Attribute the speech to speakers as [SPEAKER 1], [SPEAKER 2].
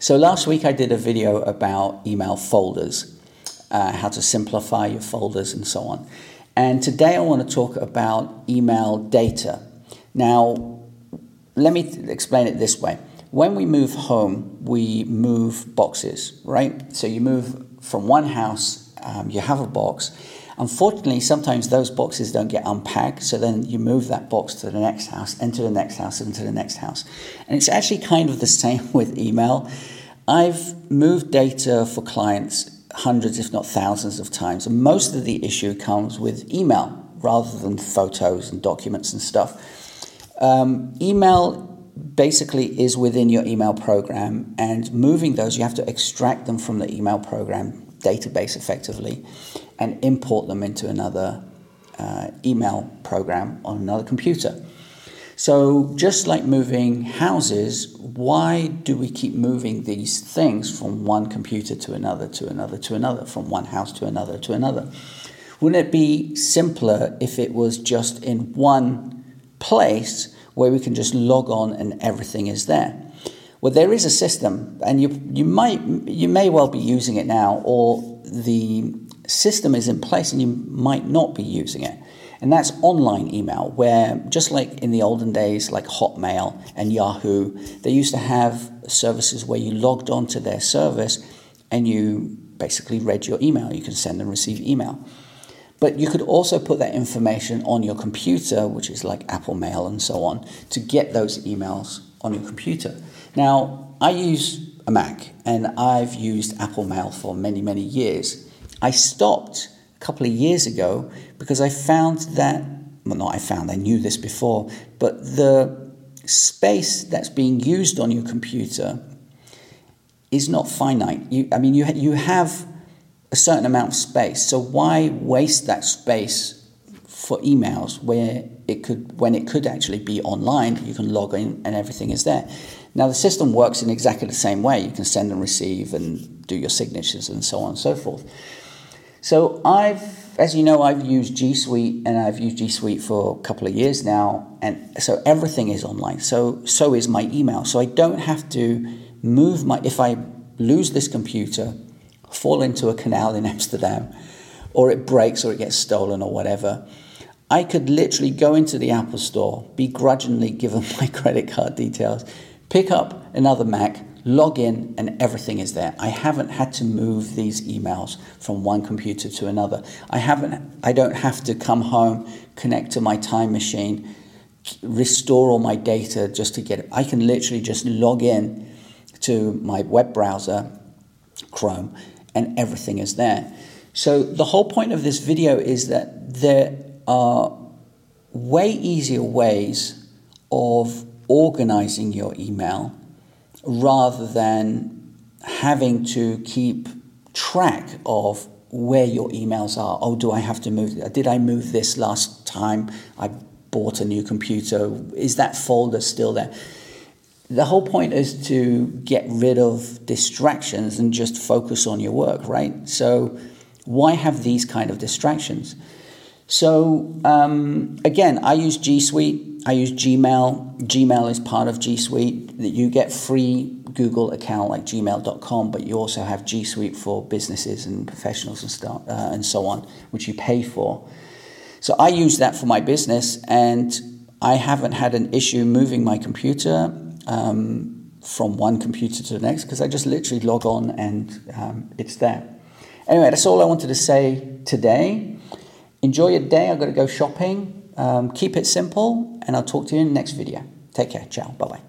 [SPEAKER 1] So last week I did a video about email folders, uh, how to simplify your folders and so on. And today I want to talk about email data. Now, let me th- explain it this way. When we move home, we move boxes, right? So you move from one house, um, you have a box. Unfortunately, sometimes those boxes don't get unpacked, so then you move that box to the next house, into the next house, into the next house. And it's actually kind of the same with email. I've moved data for clients hundreds, if not thousands, of times, and most of the issue comes with email rather than photos and documents and stuff. Um, email basically is within your email program, and moving those, you have to extract them from the email program database effectively and import them into another uh, email program on another computer. So, just like moving houses, why do we keep moving these things from one computer to another, to another, to another, from one house to another, to another? Wouldn't it be simpler if it was just in one place where we can just log on and everything is there? Well, there is a system, and you, you, might, you may well be using it now, or the system is in place and you might not be using it. And that's online email, where just like in the olden days, like Hotmail and Yahoo, they used to have services where you logged on to their service and you basically read your email. You can send and receive email. But you could also put that information on your computer, which is like Apple Mail and so on, to get those emails on your computer. Now, I use a Mac and I've used Apple Mail for many, many years. I stopped a couple of years ago because I found that, well, not I found, I knew this before, but the space that's being used on your computer is not finite. You, I mean, you, you have a certain amount of space, so why waste that space for emails where it could, when it could actually be online, you can log in and everything is there. Now, the system works in exactly the same way. You can send and receive and do your signatures and so on and so forth. So I've, as you know, I've used G Suite and I've used G Suite for a couple of years now, and so everything is online. So so is my email. So I don't have to move my. If I lose this computer, fall into a canal in Amsterdam, or it breaks or it gets stolen or whatever. I could literally go into the Apple Store, begrudgingly given my credit card details, pick up another Mac, log in, and everything is there. I haven't had to move these emails from one computer to another. I haven't. I don't have to come home, connect to my time machine, restore all my data just to get it. I can literally just log in to my web browser, Chrome, and everything is there. So the whole point of this video is that there are way easier ways of organizing your email rather than having to keep track of where your emails are. Oh, do I have to move? Did I move this last time I bought a new computer? Is that folder still there? The whole point is to get rid of distractions and just focus on your work, right? So, why have these kind of distractions? So, um, again, I use G Suite I use Gmail. Gmail is part of G Suite. That you get free Google account like gmail.com, but you also have G Suite for businesses and professionals and stuff uh, and so on, which you pay for. So I use that for my business, and I haven't had an issue moving my computer um, from one computer to the next because I just literally log on and um, it's there. Anyway, that's all I wanted to say today. Enjoy your day. I've got to go shopping. Um, keep it simple, and I'll talk to you in the next video. Take care. Ciao. Bye bye.